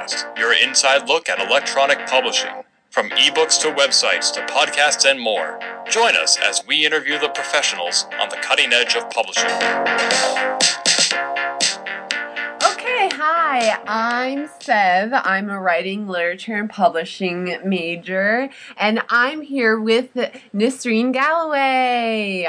Pubcast, your inside look at electronic publishing. From ebooks to websites to podcasts and more. Join us as we interview the professionals on the cutting edge of publishing. Okay, hi, I'm Sev. I'm a writing, literature, and publishing major, and I'm here with Nisreen Galloway.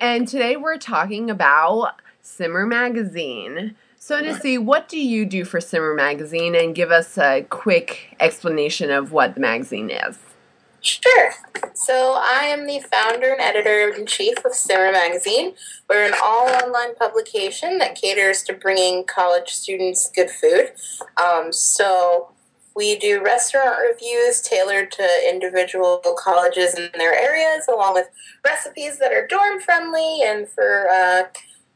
And today we're talking about Simmer Magazine. So, Nissi, what do you do for Simmer Magazine? And give us a quick explanation of what the magazine is. Sure. So, I am the founder and editor in chief of Simmer Magazine. We're an all online publication that caters to bringing college students good food. Um, so, we do restaurant reviews tailored to individual colleges in their areas, along with recipes that are dorm friendly and for uh,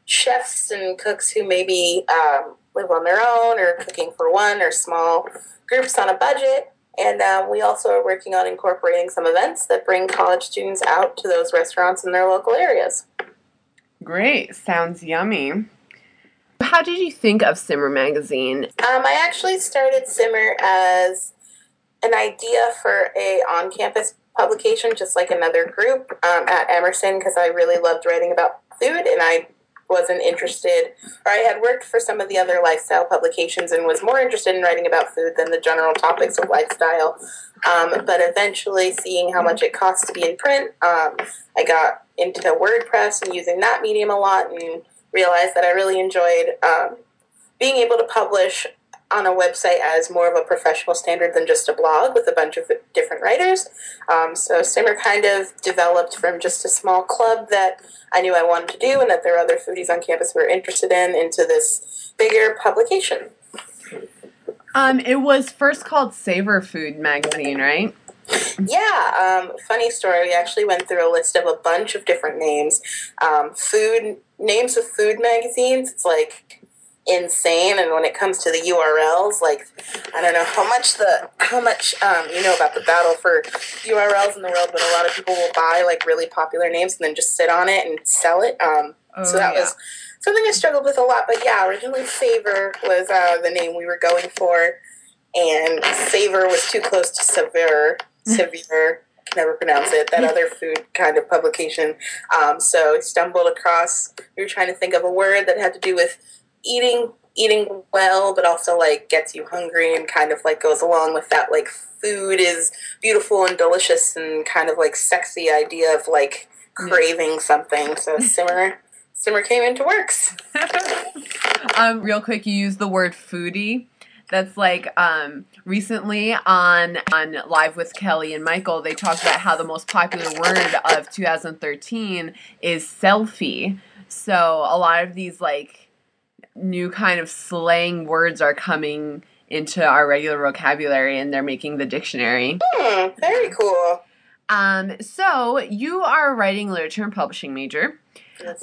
chefs and cooks who maybe um, live on their own or cooking for one or small groups on a budget. And um, we also are working on incorporating some events that bring college students out to those restaurants in their local areas. Great. Sounds yummy. How did you think of Simmer Magazine? Um, I actually started Simmer as an idea for a on-campus publication, just like another group um, at Emerson, because I really loved writing about food, and I wasn't interested, or I had worked for some of the other lifestyle publications and was more interested in writing about food than the general topics of lifestyle. Um, but eventually, seeing how much it costs to be in print, um, I got into WordPress and using that medium a lot and realized that I really enjoyed um, being able to publish on a website as more of a professional standard than just a blog with a bunch of different writers. Um, so Simmer kind of developed from just a small club that I knew I wanted to do and that there are other foodies on campus who were interested in into this bigger publication. Um, it was first called Savor Food Magazine, right? Yeah, um, funny story. We actually went through a list of a bunch of different names. Um, food names of food magazines. It's like insane. And when it comes to the urls like i don't know how much the how much um, you know about the battle for urls in the world but a lot of people will buy like really popular names and then just sit on it and sell it. Um, oh, so that yeah. was something i struggled with a lot. But yeah originally savor was uh, the name we were going for. And savor was too close to Saveur Saveur can never pronounce it that other food kind of publication. Um, so stumbled across we were trying to think of a word that had to do with eating eating well, but also like gets you hungry and kind of like goes along with that like food is beautiful and delicious and kind of like sexy idea of like craving something. So simmer simmer came into works. um, real quick, you use the word foodie. That's like um, recently on on Live with Kelly and Michael, they talked about how the most popular word of 2013 is selfie. So a lot of these like new kind of slang words are coming into our regular vocabulary and they're making the dictionary. Hmm, very cool. Um, so you are a writing literature and publishing major.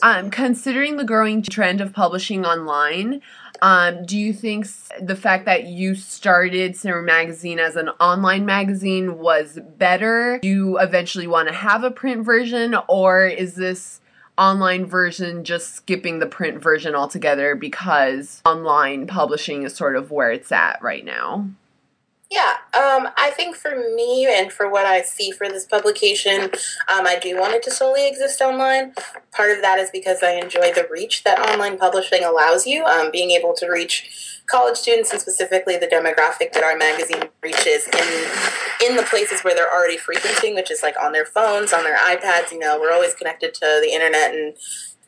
Um, considering the growing trend of publishing online, um, do you think the fact that you started Simmer Magazine as an online magazine was better? Do you eventually want to have a print version, or is this online version just skipping the print version altogether because online publishing is sort of where it's at right now. Yeah, um, I think for me and for what I see for this publication, um, I do want it to solely exist online. Part of that is because I enjoy the reach that online publishing allows you, um, being able to reach college students and specifically the demographic that our magazine reaches in in the places where they're already frequenting, which is like on their phones, on their iPads. You know, we're always connected to the internet, and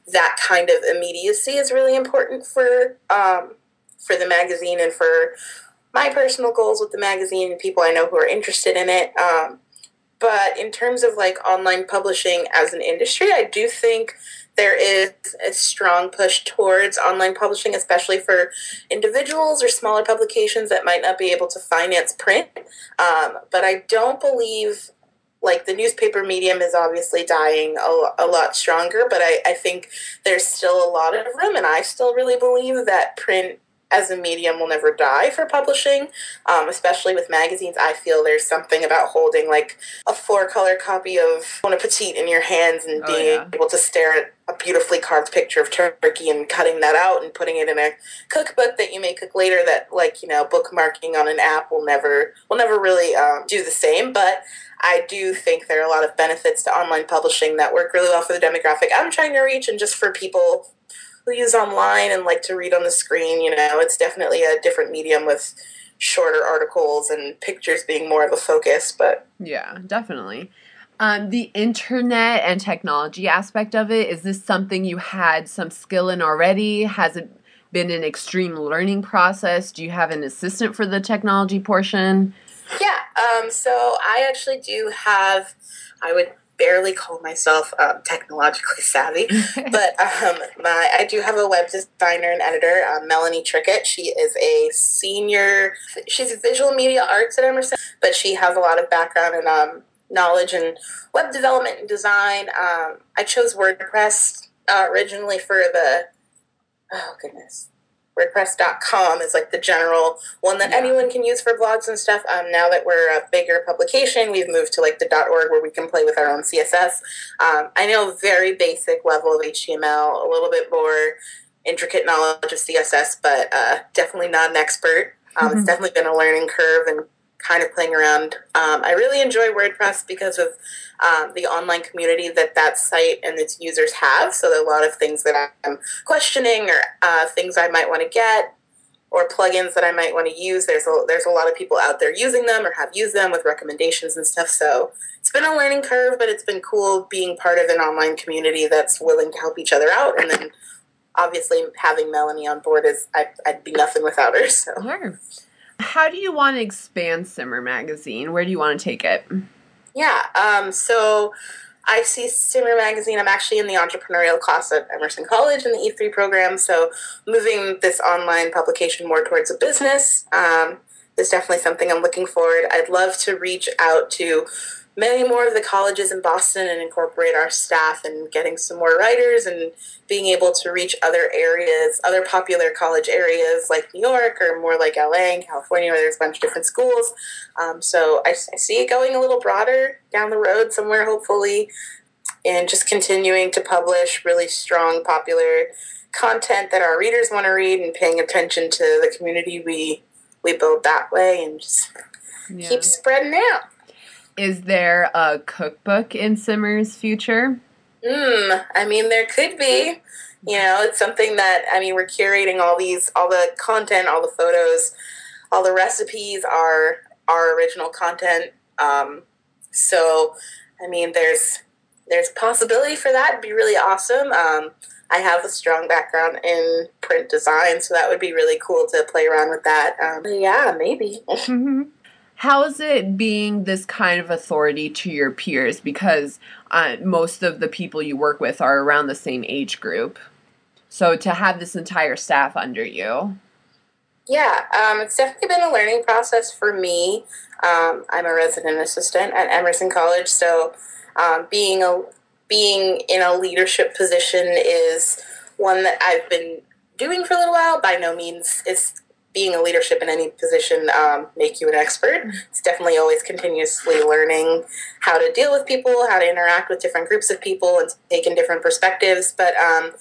that kind of immediacy is really important for um, for the magazine and for my personal goals with the magazine and people I know who are interested in it. Um, but in terms of like online publishing as an industry, I do think there is a strong push towards online publishing, especially for individuals or smaller publications that might not be able to finance print. Um, but I don't believe like the newspaper medium is obviously dying a, a lot stronger, but I, I think there's still a lot of room, and I still really believe that print as a medium will never die for publishing, um, especially with magazines. I feel there's something about holding like a four color copy of Bon Appetit in your hands and oh, being oh, yeah. able to stare at a beautifully carved picture of turkey and cutting that out and putting it in a cookbook that you may cook later that like you know bookmarking on an app will never will never really um, do the same but i do think there are a lot of benefits to online publishing that work really well for the demographic i'm trying to reach and just for people who use online and like to read on the screen you know it's definitely a different medium with shorter articles and pictures being more of a focus but yeah definitely um, the internet and technology aspect of it, is this something you had some skill in already? Has it been an extreme learning process? Do you have an assistant for the technology portion? Yeah, um, so I actually do have, I would barely call myself um, technologically savvy, but um, my I do have a web designer and editor, um, Melanie Trickett. She is a senior. She's visual media arts at Emerson, but she has a lot of background in um, knowledge in web development and design. Um, I chose WordPress uh, originally for the oh goodness. WordPress.com is like the general one that yeah. anyone can use for blogs and stuff. Um, now that we're a bigger publication, we've moved to like the .org where we can play with our own CSS. Um, I know very basic level of HTML, a little bit more intricate knowledge of CSS, but uh, definitely not an expert. Um, mm-hmm. It's definitely been a learning curve and kind of playing around. Um, I really enjoy WordPress because of um, the online community that that site and its users have. So there are a lot of things that I'm questioning or uh, things I might want to get or plugins that I might want to use. There's a, there's a lot of people out there using them or have used them with recommendations and stuff. So it's been a learning curve, but it's been cool being part of an online community that's willing to help each other out. And then obviously having Melanie on board is I'd, I'd be nothing without her. So. How do you want to expand Simmer Magazine? Where do you want to take it? Yeah, um, so I see Simmer Magazine. I'm actually in the entrepreneurial class at Emerson College in the E3 program, so moving this online publication more towards a business um, is definitely something I'm looking forward. I'd love to reach out to many more of the colleges in Boston and incorporate our staff and getting some more writers and being able to reach other areas, other popular college areas like New York or more like LA and California where there's a bunch of different schools. Um, so I, I see it going a little broader down the road somewhere, hopefully, and just continuing to publish really strong, popular content that our readers want to read and paying attention to the community we we build that way and just yeah. keep spreading out. Is there a cookbook in Simmer's future? Hmm. I mean, there could be. You know, it's something that I mean, we're curating all these, all the content, all the photos, all the recipes are our original content. Um, so, I mean, there's there's possibility for that. It'd be really awesome. Um, I have a strong background in print design, so that would be really cool to play around with that. Um, yeah, maybe. How is it being this kind of authority to your peers? Because uh, most of the people you work with are around the same age group. So to have this entire staff under you. Yeah, um, it's definitely been a learning process for me. Um, I'm a resident assistant at Emerson College, so um, being a being in a leadership position is one that I've been doing for a little while. By no means is being a leadership in any position um, make you an expert. It's definitely always continuously learning how to deal with people, how to interact with different groups of people, and take in different perspectives. But um,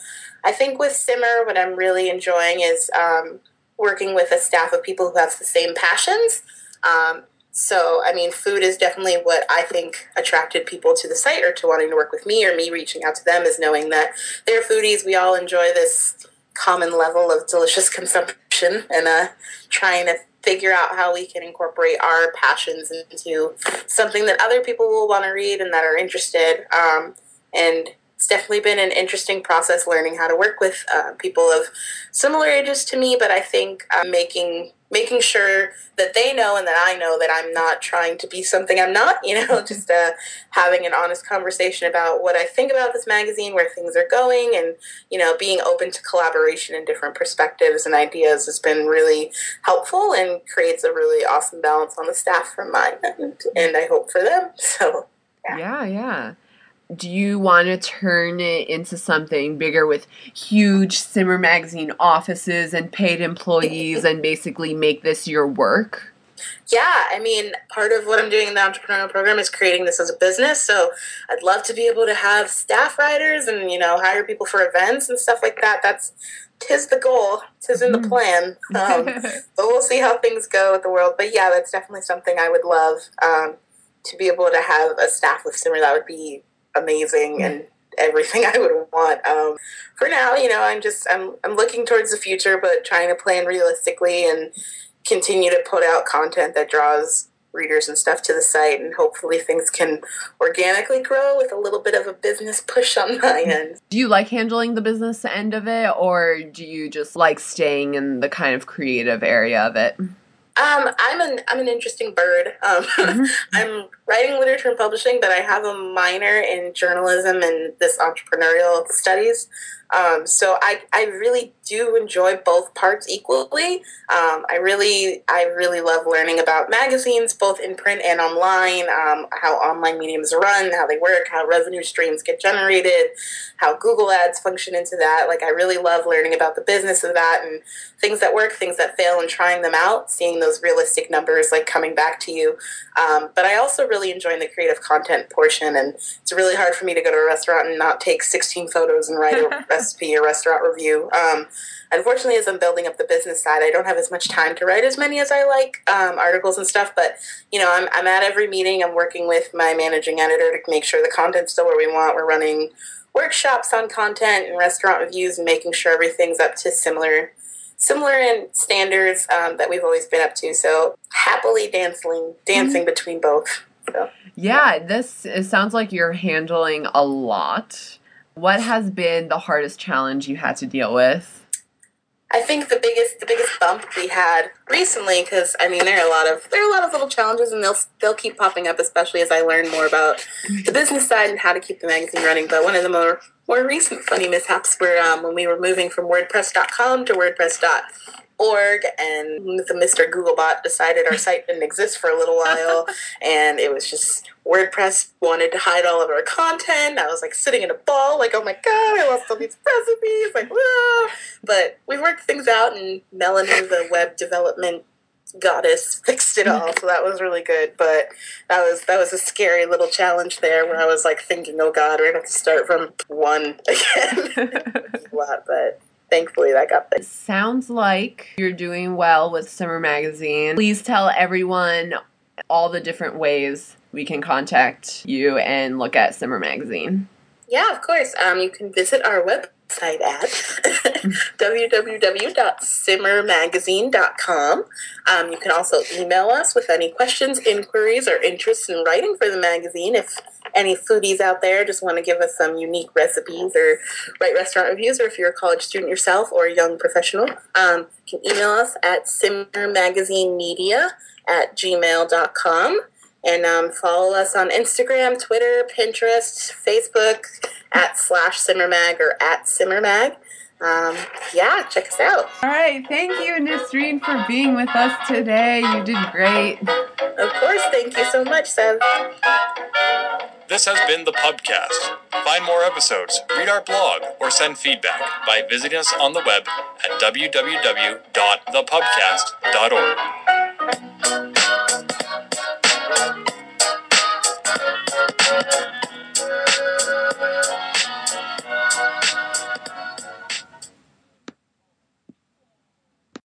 I think with Simmer, what I'm really enjoying is um, working with a staff of people who have the same passions. Um, so, I mean, food is definitely what I think attracted people to the site or to wanting to work with me or me reaching out to them is knowing that they're foodies. We all enjoy this common level of delicious consumption and uh, trying to figure out how we can incorporate our passions into something that other people will want to read and that are interested. Um, and it's definitely been an interesting process learning how to work with uh, people of similar ages to me, but I think making making sure that they know and that I know that I'm not trying to be something I'm not, you know, just uh, having an honest conversation about what I think about this magazine, where things are going, and, you know, being open to collaboration and different perspectives and ideas has been really helpful and creates a really awesome balance on the staff from my end, and I hope for them. So, yeah, yeah. yeah do you want to turn it into something bigger with huge Simmer Magazine offices and paid employees and basically make this your work? Yeah, I mean, part of what I'm doing in the entrepreneurial program is creating this as a business. So I'd love to be able to have staff writers and, you know, hire people for events and stuff like that. That's tis the goal, tis in the mm-hmm. plan. Um, but we'll see how things go with the world. But yeah, that's definitely something I would love um, to be able to have a staff with Simmer. That would be amazing and everything I would want. Um, for now, you know, I'm just I'm I'm looking towards the future, but trying to plan realistically and continue to put out content that draws readers and stuff to the site and hopefully things can organically grow with a little bit of a business push on my end. Do you like handling the business end of it or do you just like staying in the kind of creative area of it? Um, I'm an I'm an interesting bird. Um, mm-hmm. I'm writing literature and publishing, but I have a minor in journalism and this entrepreneurial studies. Um, so I, I really do enjoy both parts equally. Um, I really I really love learning about magazines, both in print and online, um, how online mediums run, how they work, how revenue streams get generated, how Google Ads function into that. Like I really love learning about the business of that and things that work, things that fail, and trying them out, seeing those realistic numbers like coming back to you. Um, but I also really enjoy the creative content portion, and it's really hard for me to go to a restaurant and not take 16 photos and write a recipe or restaurant review. Um, unfortunately, as I'm building up the business side, I don't have as much time to write as many as I like um, articles and stuff. But you know, I'm, I'm at every meeting. I'm working with my managing editor to make sure the content's still where we want. We're running workshops on content and restaurant reviews and making sure everything's up to similar similar in standards um, that we've always been up to. So happily dancing dancing mm-hmm. between both. So. Yeah, this it sounds like you're handling a lot. What has been the hardest challenge you had to deal with? I think the biggest the biggest bump we had recently, because I mean there are a lot of there are a lot of little challenges, and they'll they'll keep popping up, especially as I learn more about the business side and how to keep the magazine running. But one of the more more recent funny mishaps were um, when we were moving from WordPress.com to WordPress.org, and the Mr. Googlebot decided our site didn't exist for a little while and it was just WordPress wanted to hide all of our content. I was like sitting in a ball, like, oh my god, I lost all these recipes, like, whoa. But we worked things out and Melanie, the web development goddess fixed it all so that was really good but that was that was a scary little challenge there where i was like thinking oh god we're gonna have to start from one again a lot but thankfully that got fixed. Sounds like you're doing well with Simmer Magazine. Please tell everyone all the different ways we can contact you and look at Simmer Magazine. Yeah, of course. Um, you can visit our website at www.simmermagazine.com. Um, you can also email us with any questions, inquiries, or interest in writing for the magazine if any foodies out there just want to give us some unique recipes or write restaurant reviews, or if you're a college student yourself or a young professional, um, you can email us at simmermagazinemedia at gmail.com and um, follow us on Instagram, Twitter, Pinterest, Facebook at slash simmermag or at simmermag. Um, yeah, check us out. All right. Thank you, Nisreen, for being with us today. You did great. Of course. Thank you so much, Sev. This has been the Pubcast. Find more episodes, read our blog, or send feedback by visiting us on the web at www.thepubcast.org.